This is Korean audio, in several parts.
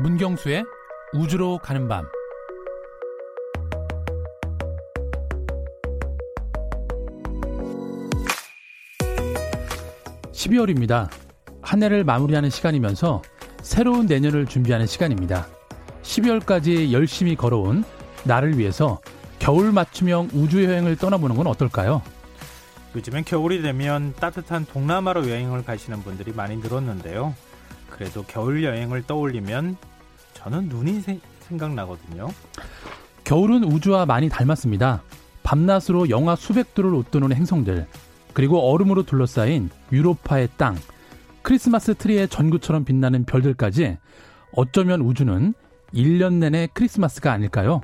문경수의 우주로 가는 밤. 12월입니다. 한 해를 마무리하는 시간이면서 새로운 내년을 준비하는 시간입니다. 12월까지 열심히 걸어온 나를 위해서 겨울 맞춤형 우주 여행을 떠나보는 건 어떨까요? 요즘엔 겨울이 되면 따뜻한 동남아로 여행을 가시는 분들이 많이 늘었는데요. 그래도 겨울 여행을 떠올리면 저는 눈이 세, 생각나거든요. 겨울은 우주와 많이 닮았습니다. 밤낮으로 영하 수백 도를 웃도는 행성들, 그리고 얼음으로 둘러싸인 유로파의 땅, 크리스마스 트리의 전구처럼 빛나는 별들까지 어쩌면 우주는 1년 내내 크리스마스가 아닐까요?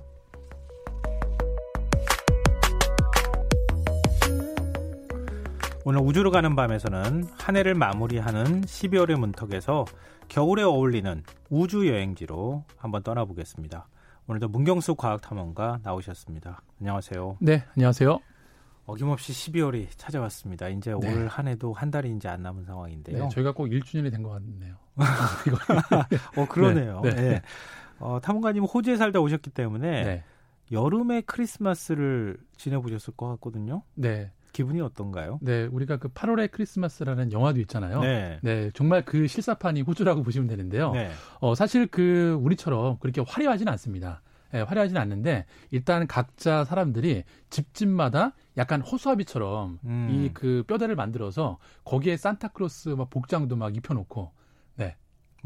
오늘 우주로 가는 밤에서는 한 해를 마무리하는 12월의 문턱에서 겨울에 어울리는 우주 여행지로 한번 떠나보겠습니다. 오늘도 문경수 과학탐험가 나오셨습니다. 안녕하세요. 네, 안녕하세요. 어김없이 12월이 찾아왔습니다. 이제 네. 올한 해도 한 달이 이제 안 남은 상황인데요. 네, 저희가 꼭 1주년이 된 것 같네요. 어, 그러네요. 네. 네. 어, 탐험가님 호주에 살다 오셨기 때문에 네. 여름에 크리스마스를 지내보셨을 것 같거든요. 네. 기분이 어떤가요? 네, 우리가 그 8월의 크리스마스라는 영화도 있잖아요. 네. 네 정말 그 실사판이 호주라고 보시면 되는데요. 네. 어, 사실 그 우리처럼 그렇게 화려하지는 않습니다. 예, 화려하지는 않는데 일단 각자 사람들이 집집마다 약간 허수아비처럼 음. 이그 뼈대를 만들어서 거기에 산타크로스 막 복장도 막 입혀놓고 네.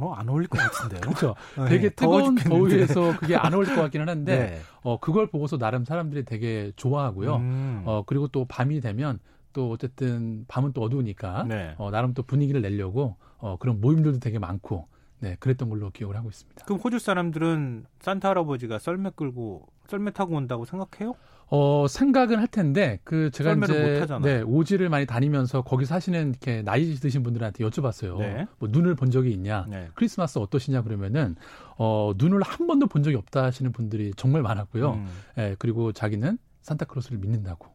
뭐 안 어울릴 것 같은데요. 그렇죠. 네, 되게 뜨거운 더위에서 그게 안 어울릴 것 같기는 한데 네. 어 그걸 보고서 나름 사람들이 되게 좋아하고요. 음. 어 그리고 또 밤이 되면 또 어쨌든 밤은 또 어두우니까 네. 어 나름 또 분위기를 내려고 어 그런 모임들도 되게 많고 네, 그랬던 걸로 기억을 하고 있습니다. 그럼 호주 사람들은 산타 할아버지가 썰매 끌고 썰매 타고 온다고 생각해요? 어, 생각은 할 텐데 그 제가 이제 네, 오지를 많이 다니면서 거기 사시는 이렇게 나이 드신 분들한테 여쭤봤어요. 네. 뭐 눈을 본 적이 있냐? 네. 크리스마스 어떠시냐 그러면은 어, 눈을 한 번도 본 적이 없다 하시는 분들이 정말 많았고요. 음. 예, 그리고 자기는 산타크로스를 믿는다고.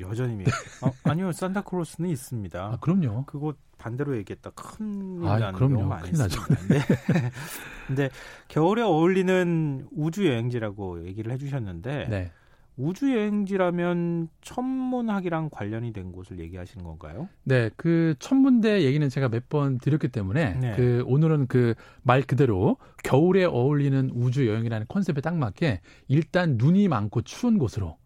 여전히 믿. 어, 아니요, 산타크로스는 있습니다. 아, 그럼요. 그거 반대로 얘기했다 큰일 아, 나는 그럼요. 경우 큰일 나죠. 네. 근데 겨울에 어울리는 우주 여행지라고 얘기를 해주셨는데 네. 우주 여행지라면 천문학이랑 관련이 된 곳을 얘기하시는 건가요? 네, 그 천문대 얘기는 제가 몇 번 드렸기 때문에 네. 그 오늘은 그 말 그대로 겨울에 어울리는 우주 여행이라는 컨셉에 딱 맞게 일단 눈이 많고 추운 곳으로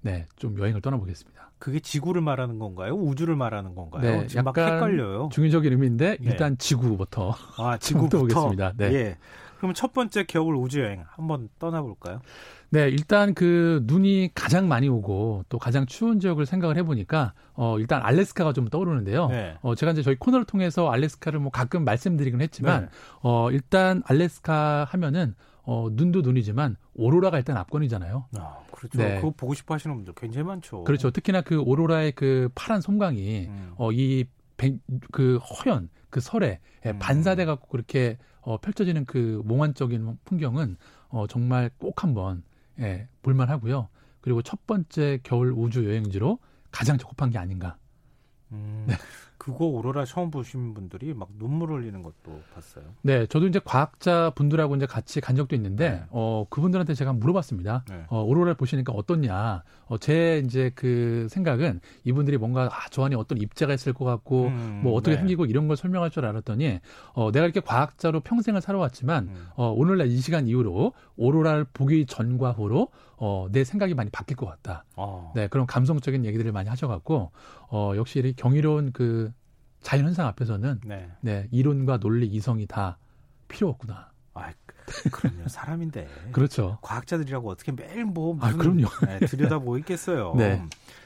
네, 좀 여행을 떠나보겠습니다. 그게 지구를 말하는 건가요? 우주를 말하는 건가요? 네, 지금 막 헷갈려요. 중의적인 의미인데 네. 일단 지구부터 아, 지구부터 보겠습니다. 네. 예. 그럼 첫 번째 겨울 우주 여행 한번 떠나볼까요? 네, 일단 그 눈이 가장 많이 오고 또 가장 추운 지역을 생각을 해보니까 어 일단 알래스카가 좀 떠오르는데요. 네. 어 제가 이제 저희 코너를 통해서 알래스카를 뭐 가끔 말씀드리긴 했지만 네. 어 일단 알래스카 하면은 어, 눈도 눈이지만 오로라가 일단 압권이잖아요. 아, 그렇죠. 네. 그거 보고 싶어 하시는 분들 굉장히 많죠. 그렇죠. 특히나 그 오로라의 그 파란 섬광이 음. 어, 이 그 허연 그 설에 음. 반사돼 갖고 그렇게 어, 펼쳐지는 그 몽환적인 풍경은 어, 정말 꼭 한번 예, 볼만 하고요. 그리고 첫 번째 겨울 우주 여행지로 가장 적합한 게 아닌가. 음. 네. 그거 오로라 처음 보신 분들이 막 눈물 흘리는 것도 봤어요. 네, 저도 이제 과학자 분들하고 이제 같이 간 적도 있는데, 네. 어, 그분들한테 제가 물어봤습니다. 네. 어, 오로라를 보시니까 어떻냐. 어, 제 이제 그 생각은 이분들이 뭔가, 아, 저 안에 어떤 입자가 있을 것 같고, 음, 뭐 어떻게 네. 생기고 이런 걸 설명할 줄 알았더니, 어, 내가 이렇게 과학자로 평생을 살아왔지만, 음. 어, 오늘날 이 시간 이후로 오로라를 보기 전과 후로, 어, 내 생각이 많이 바뀔 것 같다. 어. 네, 그런 감성적인 얘기들을 많이 하셔갖고, 어, 역시 이 경이로운 그 자연현상 앞에서는 네. 네, 이론과 논리, 이성이 다 필요 없구나. 아, 그럼요. 사람인데. 그렇죠. 과학자들이라고 어떻게 매일 뭐 아, 무슨 아, 그럼요. 네, 들여다보고 있겠어요. 네.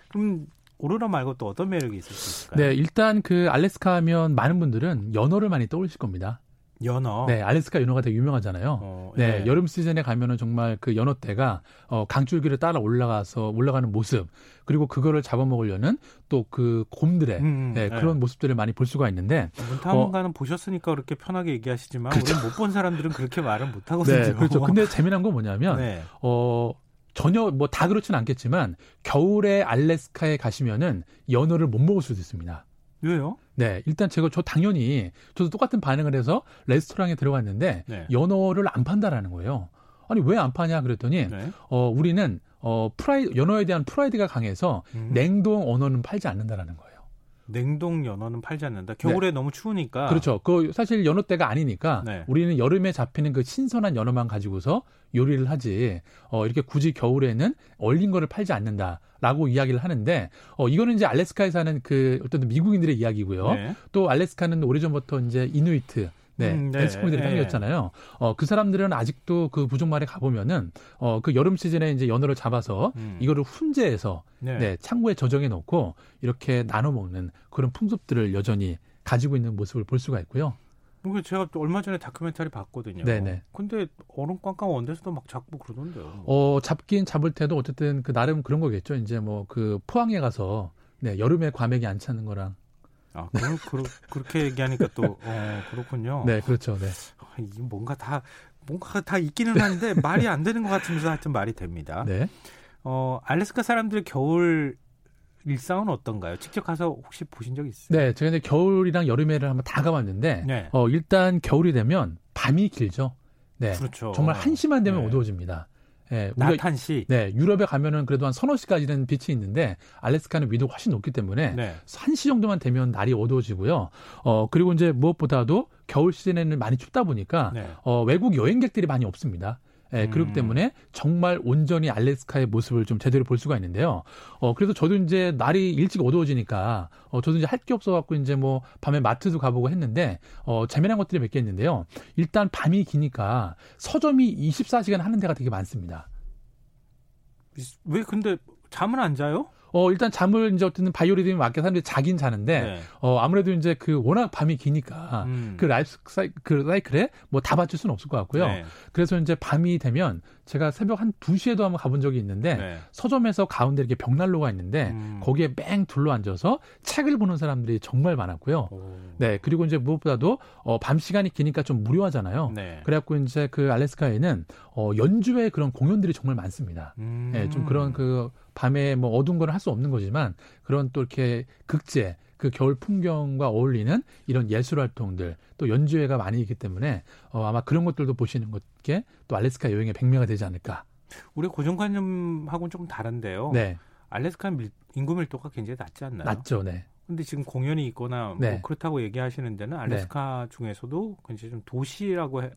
그럼 오로라 말고 또 어떤 매력이 있을 수 있을까요? 네, 일단 그 알래스카 하면 많은 분들은 연어를 많이 떠올리실 겁니다. 연어. 네, 알래스카 연어가 되게 유명하잖아요. 어, 네, 예. 여름 시즌에 가면은 정말 그 연어대가 어, 강줄기를 따라 올라가서 올라가는 모습 그리고 그거를 잡아먹으려는 또 그 곰들의 음, 음, 네, 그런 예. 모습들을 많이 볼 수가 있는데 문탐관은 어, 보셨으니까 그렇게 편하게 얘기하시지만 그렇죠. 우리는 못본 사람들은 그렇게 말을 못 하거든요. 네, 그렇죠. 근데 재미난 건 뭐냐면 네. 어 전혀 뭐 다 그렇지는 않겠지만 겨울에 알래스카에 가시면은 연어를 못 먹을 수도 있습니다. 왜요? 네, 일단 제가 저 당연히 저도 똑같은 반응을 해서 레스토랑에 들어갔는데 네. 연어를 안 판다라는 거예요. 아니 왜 안 파냐 그랬더니 네. 어 우리는 어 프라이 연어에 대한 프라이드가 강해서 음. 냉동 언어는 팔지 않는다라는 거예요. 냉동 연어는 팔지 않는다. 겨울에 네. 너무 추우니까. 그렇죠. 그 사실 연어 때가 아니니까 네. 우리는 여름에 잡히는 그 신선한 연어만 가지고서 요리를 하지. 어 이렇게 굳이 겨울에는 얼린 거를 팔지 않는다라고 이야기를 하는데 어 이거는 이제 알래스카에 사는 그 어떤 미국인들의 이야기고요. 네. 또 알래스카는 오래전부터 이제 이누이트 네, 음, 네. 에스코들이 땅이었잖아요. 어, 그 사람들은 아직도 그 부족말에 가보면은, 어, 그 여름 시즌에 이제 연어를 잡아서 음. 이거를 훈제해서, 네. 네, 창고에 저장해 놓고 이렇게 나눠 먹는 그런 풍습들을 여전히 가지고 있는 모습을 볼 수가 있고요. 그 제가 얼마 전에 다큐멘터리 봤거든요. 네네. 근데 얼음 꽝꽝 원데서도 막 잡고 그러던데요. 어, 잡긴 잡을 때도 어쨌든 그 나름 그런 거겠죠. 이제 뭐 그 포항에 가서 네, 여름에 과메기 안 차는 거랑 아, 그, 그, 그렇게 얘기하니까 또, 어, 그렇군요. 네, 그렇죠. 네. 아, 뭔가 다, 뭔가 다 있기는 한데 말이 안 되는 것 같으면서 하여튼 말이 됩니다. 네. 어, 알래스카 사람들 겨울 일상은 어떤가요? 직접 가서 혹시 보신 적 있어요? 네, 제가 이제 겨울이랑 여름에를 한번 다 가봤는데, 네. 어, 일단 겨울이 되면 밤이 길죠. 네. 그렇죠. 정말 한시만 되면 네. 어두워집니다. 예, 한시. 네, 유럽에 가면은 그래도 한 서너 시까지는 빛이 있는데 알래스카는 위도가 훨씬 높기 때문에 네. 한시 정도만 되면 날이 어두워지고요. 어 그리고 이제 무엇보다도 겨울 시즌에는 많이 춥다 보니까 네. 어 외국 여행객들이 많이 없습니다. 예, 음. 그렇기 때문에 정말 온전히 알래스카의 모습을 좀 제대로 볼 수가 있는데요. 어, 그래서 저도 이제 날이 일찍 어두워지니까, 어, 저도 이제 할 게 없어갖고 이제 뭐 밤에 마트도 가보고 했는데, 어, 재미난 것들이 몇 개 있는데요. 일단 밤이 기니까 서점이 24시간 하는 데가 되게 많습니다. 왜 근데 잠을 안 자요? 어, 일단 잠을 이제 어쨌든 바이오리듬이 맞게 사람들이 자긴 자는데, 네. 어, 아무래도 이제 그 워낙 밤이 기니까, 음. 그 라이프 사이, 그 사이클에 뭐 다 맞출 수는 없을 것 같고요. 네. 그래서 이제 밤이 되면 제가 새벽 한 2시에도 한번 가본 적이 있는데, 네. 서점에서 가운데 이렇게 벽난로가 있는데, 음. 거기에 뺑 둘러 앉아서 책을 보는 사람들이 정말 많았고요. 오. 네. 그리고 이제 무엇보다도, 어, 밤 시간이 기니까 좀 무료하잖아요. 네. 그래갖고 이제 그 알래스카에는, 어, 연주회 그런 공연들이 정말 많습니다. 음. 네, 좀 그런 그, 밤에 뭐 어두운 걸할수 없는 거지만 그런 또 이렇게 극제 그 겨울 풍경과 어울리는 이런 예술 활동들 또 연주회가 많이 있기 때문에 어, 아마 그런 것들도 보시는 것게 또 알래스카 여행의 백미가 되지 않을까. 우리 고정관념하고는 조금 다른데요. 네. 알래스카 밀, 인구 밀도가 굉장히 낮지 않나요? 낮죠, 네. 근데 지금 공연이 있거나 뭐 네. 그렇다고 얘기하시는 데는 알래스카 네. 중에서도 굉장히 좀 도시라고 해,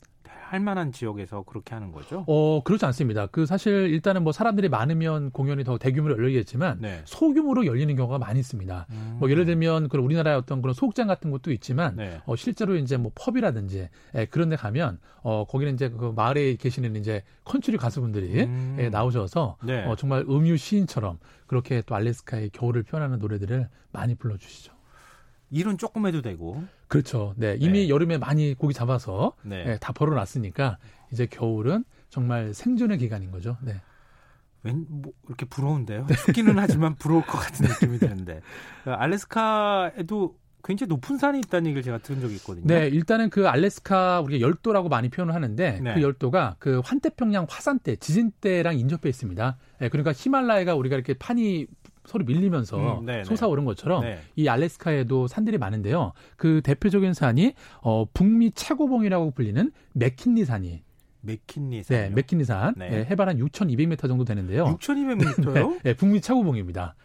할 만한 지역에서 그렇게 하는 거죠? 어, 그렇지 않습니다. 그 사실 일단은 뭐 사람들이 많으면 공연이 더 대규모로 열리겠지만 네. 소규모로 열리는 경우가 많이 있습니다. 음. 뭐 예를 들면 그런 우리나라의 어떤 그런 소극장 같은 것도 있지만 네. 어, 실제로 이제 뭐 펍이라든지 예, 그런 데 가면 어, 거기는 이제 그 마을에 계시는 이제 컨츄리 가수분들이 음. 예, 나오셔서 네. 어, 정말 음유 시인처럼 그렇게 또 알래스카의 겨울을 표현하는 노래들을 많이 불러주시죠. 일은 조금 해도 되고. 그렇죠. 네. 이미 네. 여름에 많이 고기 잡아서 네. 네, 다 벌어놨으니까 이제 겨울은 정말 생존의 기간인 거죠. 네. 웬, 뭐, 이렇게 부러운데요. 춥기는 하지만 부러울 것 같은 느낌이 드는데. 알래스카에도 굉장히 높은 산이 있다는 얘기를 제가 들은 적이 있거든요. 네, 일단은 그 알래스카 우리가 열도라고 많이 표현을 하는데 네. 그 열도가 그 환태평양 화산 때 지진 때랑 인접해 있습니다. 네, 그러니까 히말라야가 우리가 이렇게 판이 서로 밀리면서 음, 네, 네. 솟아오른 것처럼 네. 이 알래스카에도 산들이 많은데요. 그 대표적인 산이 어 북미 최고봉이라고 불리는 맥킨리 산이 맥킨리 산. 네, 맥킨리 산. 네. 네, 해발 한 6,200m 정도 되는데요. 6,200m요? 네, 네, 북미 최고봉입니다.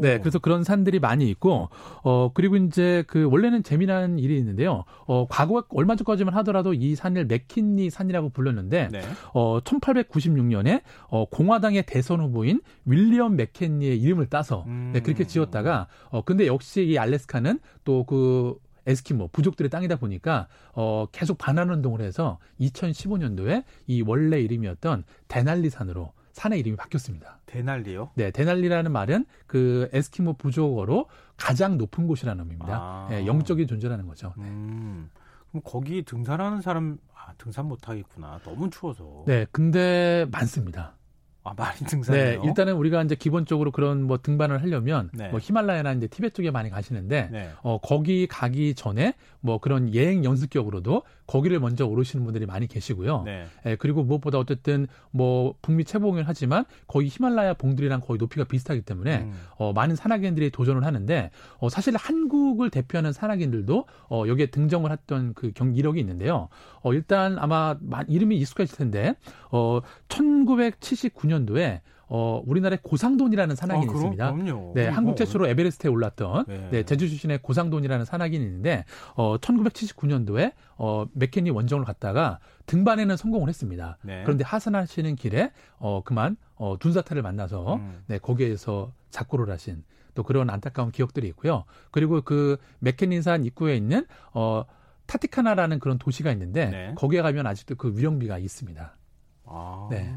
네, 그래서 그런 산들이 많이 있고, 어, 그리고 이제 그 원래는 재미난 일이 있는데요. 어, 과거 얼마 전까지만 하더라도 이 산을 맥킨리 산이라고 불렀는데, 네. 어, 1896년에 어, 공화당의 대선 후보인 윌리엄 맥켄리의 이름을 따서 음. 네, 그렇게 지었다가, 어, 근데 역시 이 알래스카는 또 그 에스키모 부족들의 땅이다 보니까 어 계속 반환 운동을 해서 2015년도에 이 원래 이름이었던 데날리 산으로 산의 이름이 바뀌었습니다. 데날리요? 네, 데날리라는 말은 그 에스키모 부족어로 가장 높은 곳이라는 의미입니다. 아. 네, 영적인 존재라는 거죠. 네. 음. 그럼 거기 등산하는 사람 아, 등산 못 하겠구나. 너무 추워서. 네, 근데 많습니다. 아, 많이 등산해요. 네, 일단은 우리가 이제 기본적으로 그런 뭐 등반을 하려면 네. 뭐 히말라야나 이제 티베트 쪽에 많이 가시는데 네. 어 거기 가기 전에 뭐 그런 여행 연습격으로도 거기를 먼저 오르시는 분들이 많이 계시고요. 네. 예, 그리고 무엇보다 어쨌든 뭐 북미 최봉을 하지만 거의 히말라야 봉들이랑 거의 높이가 비슷하기 때문에 음. 어 많은 산악인들이 도전을 하는데 어 사실 한국을 대표하는 산악인들도 어 여기에 등정을 했던 그 경기력이 있는데요. 어 일단 아마 이름이 익숙하실 텐데 어 1979년도에 어, 우리나라의 고상돈이라는 산악인이 아, 있습니다. 그럼요. 네, 한국 최초로 에베레스트에 올랐던 네. 네, 제주 출신의 고상돈이라는 산악인이 있는데 어, 1979년도에 어, 맥케니 원정을 갔다가 등반에는 성공을 했습니다. 네. 그런데 하산하시는 길에 어, 그만 어, 둔사타를 만나서 음. 네, 거기에서 작고를 하신 또 그런 안타까운 기억들이 있고요. 그리고 그 맥케닌산 입구에 있는 어, 타티카나라는 그런 도시가 있는데 네. 거기에 가면 아직도 그 위령비가 있습니다. 아. 네.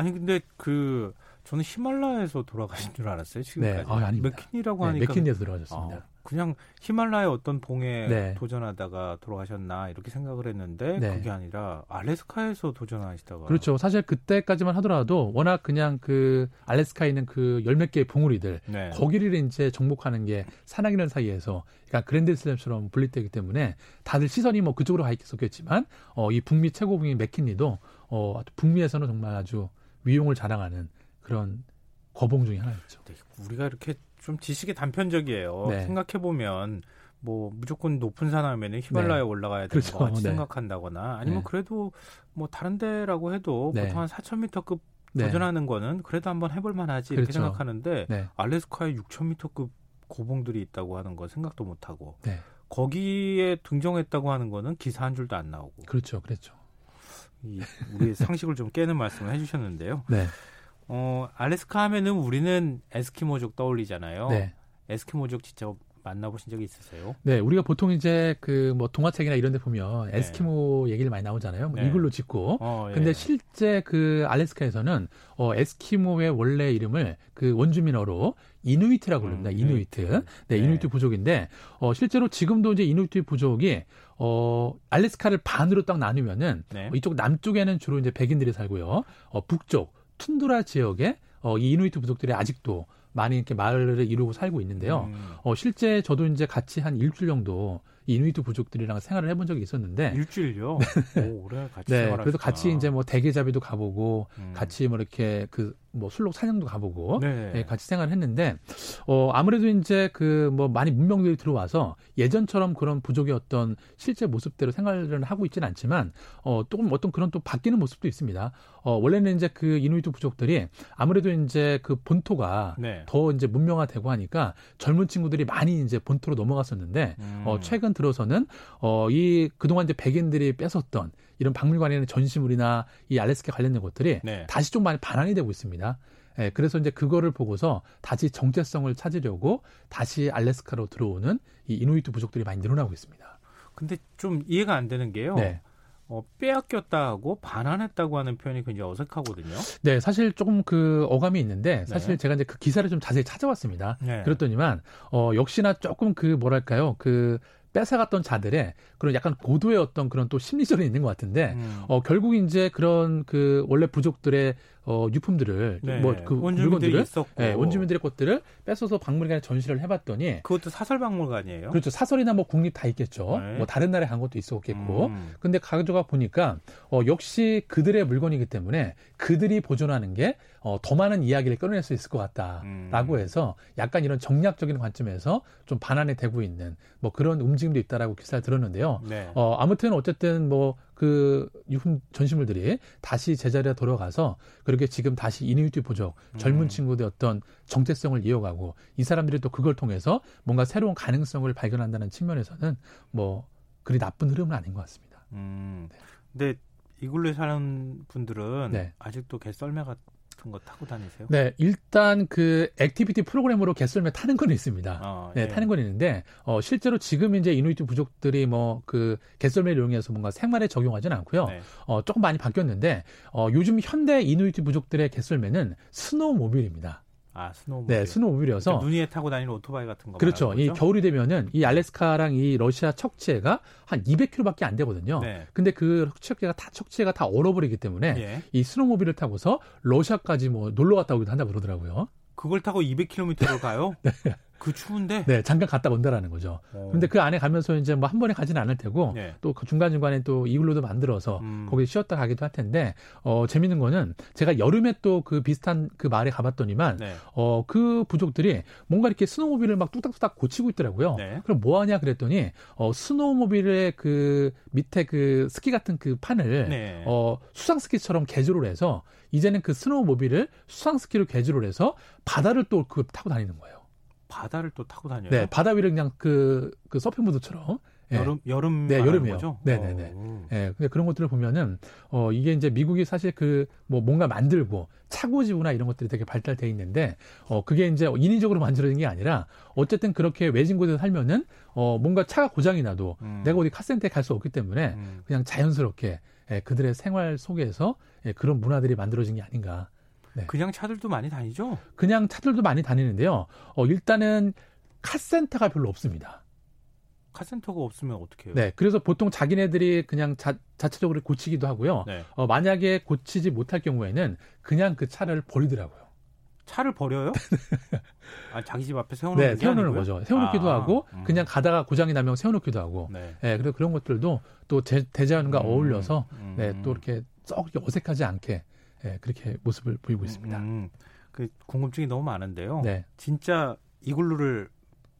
아니 근데 그 저는 히말라야에서 돌아가신 줄 알았어요 지금까지. 네. 아, 맥킨이라고 하니까 맥킨에서 돌아가셨습니다. 아, 그냥 히말라야 어떤 봉에 네. 도전하다가 돌아가셨나 이렇게 생각을 했는데 네. 그게 아니라 알래스카에서 도전하시다가 그렇죠. 사실 그때까지만 하더라도 워낙 그냥 그 알래스카에 있는 그 열몇 개의 봉우리들 네. 거기를 이제 정복하는 게 산악인들 사이에서 그러니까 그랜드 슬램처럼 분리되기 때문에 다들 시선이 뭐 그쪽으로 가 있었겠지만 어, 이 북미 최고봉인 맥킨리도 어, 북미에서는 정말 아주 위용을 자랑하는 그런 거봉 중에 하나였죠. 네, 우리가 이렇게 좀 지식이 단편적이에요. 네. 생각해 보면 뭐 무조건 높은 산 하면은 히말라야 네. 올라가야 되는 그렇죠. 것 같이 네. 생각한다거나 아니면 네. 그래도 뭐 다른 데라고 해도 네. 보통 한 4,000m급 도전하는 거는 그래도 한번 해볼 만하지 이렇게 그렇죠. 생각하는데 알래스카에 6,000m급 고봉들이 있다고 하는 거 생각도 못 하고 거기에 등정했다고 하는 거는 기사 한 줄도 안 나오고 그렇죠, 그렇죠. 이 우리의 상식을 좀 깨는 말씀을 해주셨는데요. 네. 어, 알래스카 하면은 우리는 에스키모족 떠올리잖아요. 네. 에스키모족 진짜 만나보신 적이 있으세요? 네, 우리가 보통 이제 그 뭐 동화책이나 이런 데 보면 네. 에스키모 얘기를 많이 나오잖아요. 뭐 네. 이글로 짓고. 어, 예. 근데 실제 그 알래스카에서는 어 에스키모의 원래 이름을 그 원주민어로 이누이트라고 부릅니다. 음, 이누이트. 네, 네, 이누이트 부족인데 어 실제로 지금도 이제 이누이트 부족이 어 알래스카를 반으로 딱 나누면은 네. 어, 이쪽 남쪽에는 주로 이제 백인들이 살고요. 어 북쪽 툰드라 지역에 어, 이 이누이트 부족들이 아직도 많이 이렇게 마을을 이루고 살고 있는데요. 음. 어, 실제 저도 이제 같이 한 일주일 정도 이누이트 부족들이랑 생활을 해본 적이 있었는데 일주일요? 네. 오, 오래 같이 네, 그래서 같이 이제 뭐 대게잡이도 가보고 음. 같이 뭐 이렇게 그 뭐 술록 사냥도 가보고 네. 예, 같이 생활을 했는데 어 아무래도 이제 그 뭐 많이 문명들이 들어와서 예전처럼 그런 부족의 어떤 실제 모습대로 생활을 하고 있지는 않지만 어 조금 어떤 그런 또 바뀌는 모습도 있습니다. 어 원래는 이제 그 이누이트 부족들이 아무래도 이제 그 본토가 네. 더 이제 문명화되고 하니까 젊은 친구들이 많이 이제 본토로 넘어갔었는데 음. 어 최근 들어서는 어 이 그동안 이제 백인들이 뺏었던 이런 박물관에 있는 전시물이나 이 알래스카 관련된 것들이 네. 다시 좀 많이 반환이 되고 있습니다. 예, 그래서 이제 그거를 보고서 다시 정체성을 찾으려고 다시 알래스카로 들어오는 이 이누이트 부족들이 많이 늘어나고 있습니다. 근데 좀 이해가 안 되는 게요. 네. 어, 빼앗겼다 하고 반환했다고 하는 표현이 굉장히 어색하거든요. 네, 사실 조금 그 어감이 있는데 사실 네. 제가 이제 그 기사를 좀 자세히 찾아왔습니다. 네. 그랬더니만 어 역시나 조금 그 뭐랄까요 그 뺏어갔던 자들의 그런 약간 고도의 어떤 그런 또 심리전이 있는 것 같은데 음. 어 결국 이제 그런 그 원래 부족들의 어 유품들을 네. 뭐그 물건들을 네, 원주민들의 것들을 뺏어서 박물관에 전시를 해봤더니 그것도 사설 박물관이에요. 그렇죠. 사설이나 뭐 국립 다 있겠죠. 네. 뭐 다른 나라에 간 것도 있었겠고. 음. 근데 가져가 보니까 어 역시 그들의 물건이기 때문에 그들이 보존하는 게 어, 더 많은 이야기를 끌어낼 수 있을 것 같다라고 음. 해서 약간 이런 정략적인 관점에서 좀 반환이 되고 있는 뭐 그런 움직임도 있다라고 기사를 들었는데요. 네. 어, 아무튼 어쨌든 뭐 그 유품 전시물들이 다시 제자리에 돌아가서 그렇게 지금 다시 이누이트 젊은 음. 친구들의 어떤 정체성을 이어가고 이 사람들이 또 그걸 통해서 뭔가 새로운 가능성을 발견한다는 측면에서는 뭐 그리 나쁜 흐름은 아닌 것 같습니다. 음. 네. 근데 이글루에 사는 분들은 네. 아직도 개 썰매가 같은 거 타고 다니세요? 네, 일단 그 activity 프로그램으로 개썰매 타는 건 있습니다. 어, 네, 예. 타는 건 있는데 어, 실제로 지금 이제 이누이트 부족들이 뭐 그 개썰매를 이용해서 뭔가 생활에 적용하지는 않고요. 네. 어, 조금 많이 바뀌었는데 어, 요즘 현대 이누이트 부족들의 개썰매는 스노우모빌입니다. 아, 스노우모빌. 네, 스노우모빌이어서 그러니까 눈 위에 타고 다니는 오토바이 같은 거. 그렇죠. 이 겨울이 되면은 이 알래스카랑 이 러시아 축치해가 한 200km밖에 안 되거든요. 네. 근데 그 축치해가 다 축치해가 다 얼어버리기 때문에 예. 이 스노우모빌을 타고서 러시아까지 뭐 놀러 갔다 오기도 한다고 그러더라고요. 그걸 타고 200km를 가요? 네. 그 추운데? 네, 잠깐 갔다 온다라는 거죠. 오. 근데 그 안에 가면서 이제 뭐 한 번에 가지는 않을 테고 네. 또그 중간 중간에 또 이글루도 만들어서 음. 거기 쉬었다 가기도 할 텐데 어 재밌는 거는 제가 여름에 또 그 비슷한 그 마을에 가봤더니만 네. 어그 부족들이 뭔가 이렇게 스노우모빌을 막 뚝딱뚝딱 고치고 있더라고요. 네. 그럼 뭐 하냐 그랬더니 어 스노우모빌의 그 밑에 그 스키 같은 그 판을 네. 어 수상 스키처럼 개조를 해서 이제는 그 스노우모빌을 수상 스키로 개조를 해서 바다를 또 그 타고 다니는 거예요. 바다를 또 타고 다녀요. 네, 바다 위를 그냥 그, 그 서핑 보드처럼. 예. 여름 여름 네 여름이요. 거죠? 네네네. 어. 예. 네, 근데 그런 것들을 보면은 어 이게 이제 미국이 사실 그 뭐 뭔가 만들고 차고지구나 이런 것들이 되게 발달돼 있는데 어 그게 이제 인위적으로 만들어진 게 아니라 어쨌든 그렇게 외진 곳에 서 살면은 어 뭔가 차가 고장이 나도 음. 내가 어디 카센터에 갈 수 없기 때문에 음. 그냥 자연스럽게 예, 그들의 생활 속에서 예, 그런 문화들이 만들어진 게 아닌가. 네. 그냥 차들도 많이 다니죠? 그냥 차들도 많이 다니는데요. 어, 일단은 카센터가 별로 없습니다. 카센터가 없으면 어떻게 해요? 네. 그래서 보통 자기네들이 그냥 자, 자체적으로 고치기도 하고요. 네. 어, 만약에 고치지 못할 경우에는 그냥 그 차를 버리더라고요. 차를 버려요? 아, 자기 집 앞에 세워놓는 네, 세워놓는 거죠. 세워놓기도 아, 하고 음. 그냥 가다가 고장이 나면 세워놓기도 하고. 네. 네 그래서 그런 것들도 또 제, 대자연과 음, 어울려서 음. 네, 또 이렇게 썩 어색하지 않게 예, 그렇게 모습을 보이고 있습니다. 음, 음, 그 궁금증이 너무 많은데요. 네. 진짜 이글루를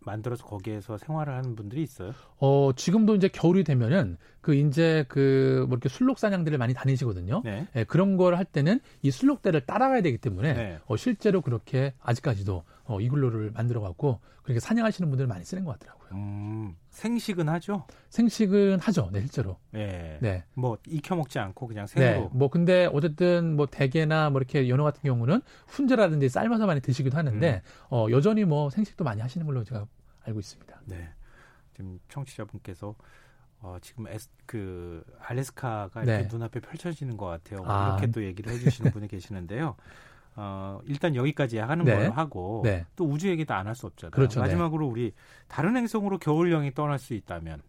만들어서 거기에서 생활을 하는 분들이 있어요? 어, 지금도 이제 겨울이 되면은 그 이제 그 뭐 이렇게 술록 사냥들을 많이 다니시거든요. 네. 예, 그런 걸 할 때는 이 술록대를 따라가야 되기 때문에 네. 어, 실제로 그렇게 아직까지도 어, 이글루를 만들어 갖고 그렇게 사냥하시는 분들 많이 쓰는 것 같더라고요. 음, 생식은 하죠? 생식은 하죠. 네, 실제로. 네. 네. 뭐 익혀 먹지 않고 그냥 생으로. 네. 뭐 근데 어쨌든 뭐 대게나 뭐 이렇게 연어 같은 경우는 훈제라든지 삶아서 많이 드시기도 하는데 음. 어, 여전히 뭐 생식도 많이 하시는 걸로 제가 알고 있습니다. 네. 지금 청취자분께서 어, 지금 에스, 그 알래스카가 이렇게 네. 눈앞에 펼쳐지는 것 같아요. 아. 이렇게 또 얘기를 해주시는 분이 계시는데요. 어, 일단 여기까지 하는 네. 걸로 하고 네. 또 우주 얘기도 안 할 수 없잖아요. 그렇죠, 네. 마지막으로 우리 다른 행성으로 겨울령이 떠날 수 있다면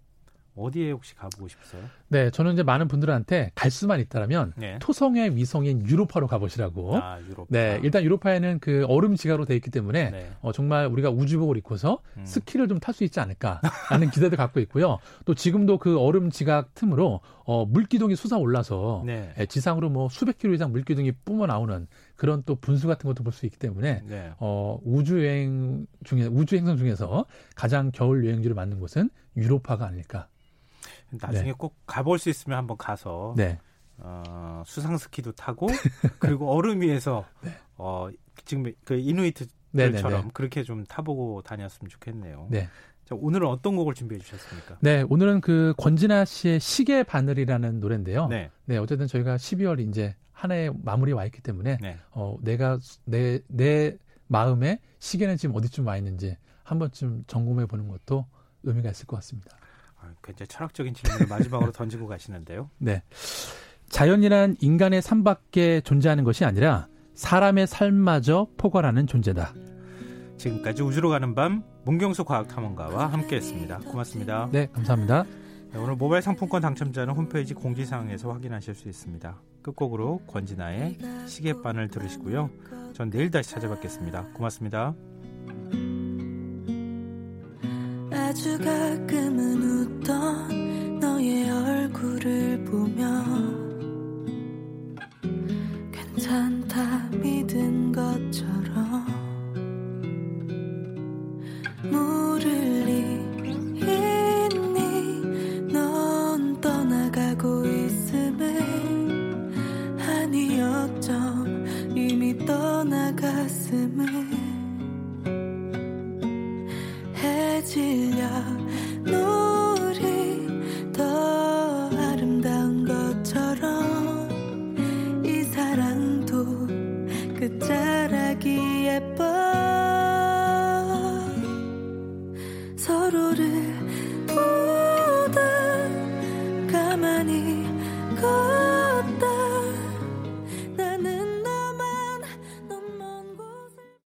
어디에 혹시 가보고 싶으세요? 네, 저는 이제 많은 분들한테 갈 수만 있다면 네. 토성의 위성인 유로파로 가보시라고. 아, 유로파. 네, 일단 유로파에는 그 얼음 지가로 돼 있기 때문에 네. 어, 정말 우리가 우주복을 입고서 음. 스키를 좀 탈 수 있지 않을까라는 기대도 갖고 있고요. 또 지금도 그 얼음 지각 틈으로 어, 물기둥이 솟아 올라서 네. 예, 지상으로 뭐 수백 킬로 이상 물기둥이 뿜어 나오는 그런 또 분수 같은 것도 볼 수 있기 때문에 네. 어, 우주 여행 중에 우주 행성 중에서 가장 겨울 여행지를 만든 곳은 유로파가 아닐까. 나중에 네. 꼭 가볼 수 있으면 한번 가서 네. 어, 수상 스키도 타고 그리고 얼음 위에서 네. 어, 지금 그 이누이트들처럼 그렇게 좀 타보고 다녔으면 좋겠네요. 네. 자, 오늘은 어떤 곡을 준비해 주셨습니까? 네, 오늘은 그 권진아 씨의 시계 바늘이라는 노래인데요. 네. 네, 어쨌든 저희가 12월 이제 한해 마무리 와 있기 때문에 네. 어, 내가 내 내 마음에 시계는 지금 어디쯤 와 있는지 한 번쯤 점검해 보는 것도 의미가 있을 것 같습니다. 아, 굉장히 철학적인 질문을 마지막으로 던지고 가시는데요. 네. 자연이란 인간의 삶밖에 존재하는 것이 아니라 사람의 삶마저 포괄하는 존재다. 지금까지 우주로 가는 밤 문경수 과학탐험가와 함께했습니다. 고맙습니다. 네, 감사합니다. 네, 오늘 모바일 상품권 당첨자는 홈페이지 공지사항에서 확인하실 수 있습니다. 끝곡으로 권진아의 시계바늘 들으시고요. 전 내일 다시 찾아뵙겠습니다. 고맙습니다. 아주 가끔은 웃던 너의 얼굴을 보며 괜찮다 믿은 것처럼 떠나갔